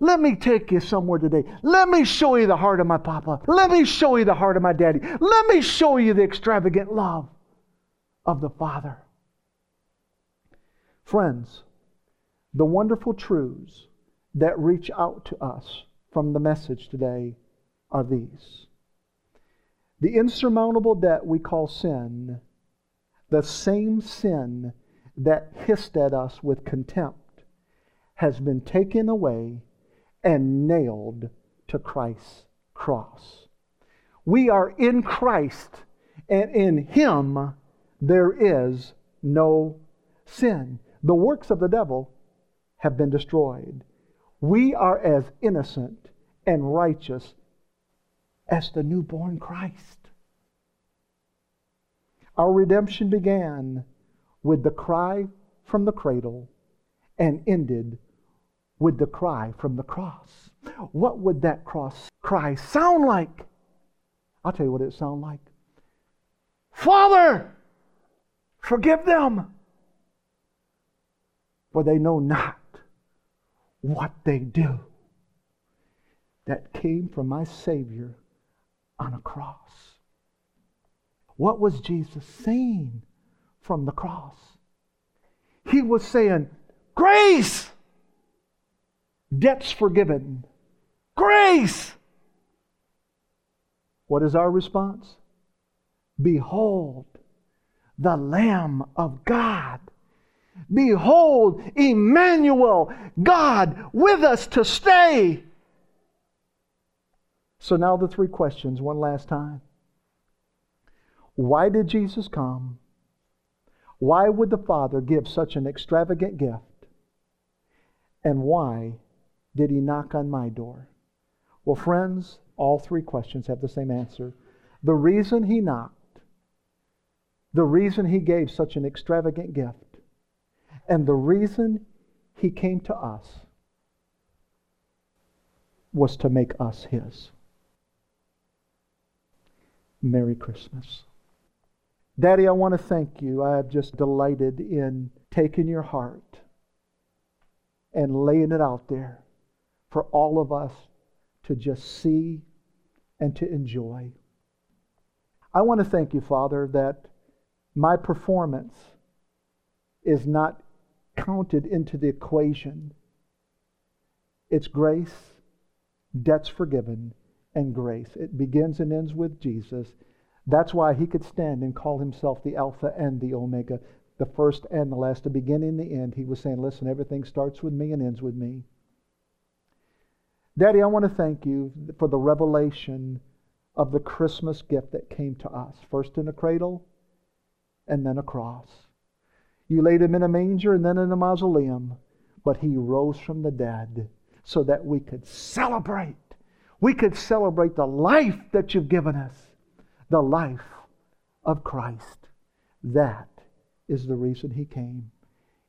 Let me take you somewhere today. Let me show you the heart of my papa. Let me show you the heart of my daddy. Let me show you the extravagant love of the Father. Friends, the wonderful truths that reach out to us from the message today are these. The insurmountable debt we call sin, the same sin that hissed at us with contempt has been taken away and nailed to Christ's cross. We are in Christ, and in Him there is no sin. The works of the devil have been destroyed. We are as innocent and righteous as the newborn Christ. Our redemption began with the cry from the cradle and ended with the cry from the cross. What would that cross cry sound like? I'll tell you what it sound like. Father, forgive them, for they know not what they do. That came from my Savior on a cross. What was Jesus saying from the cross? He was saying, Grace! debts forgiven, grace. What is our response? Behold, the Lamb of God. Behold, Emmanuel, God with us to stay. So now the three questions, one last time. Why did Jesus come? Why would the Father give such an extravagant gift? And why did he knock on my door? Well, friends, all three questions have the same answer. The reason he knocked, the reason he gave such an extravagant gift, and the reason he came to us was to make us his. Merry Christmas. Daddy, I want to thank you. I have just delighted in taking your heart and laying it out there for all of us to just see and to enjoy. I want to thank you, Father, that my performance is not counted into the equation. It's grace, debts forgiven, and grace. It begins and ends with Jesus. That's why he could stand and call himself the Alpha and the Omega, the first and the last, the beginning and the end. He was saying, Listen, everything starts with me and ends with me. Daddy, I want to thank you for the revelation of the Christmas gift that came to us, first in a cradle and then a cross. You laid him in a manger and then in a mausoleum, but he rose from the dead so that we could celebrate. We could celebrate the life that you've given us, the life of Christ. That is the reason he came.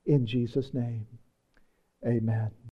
In Jesus' name, amen.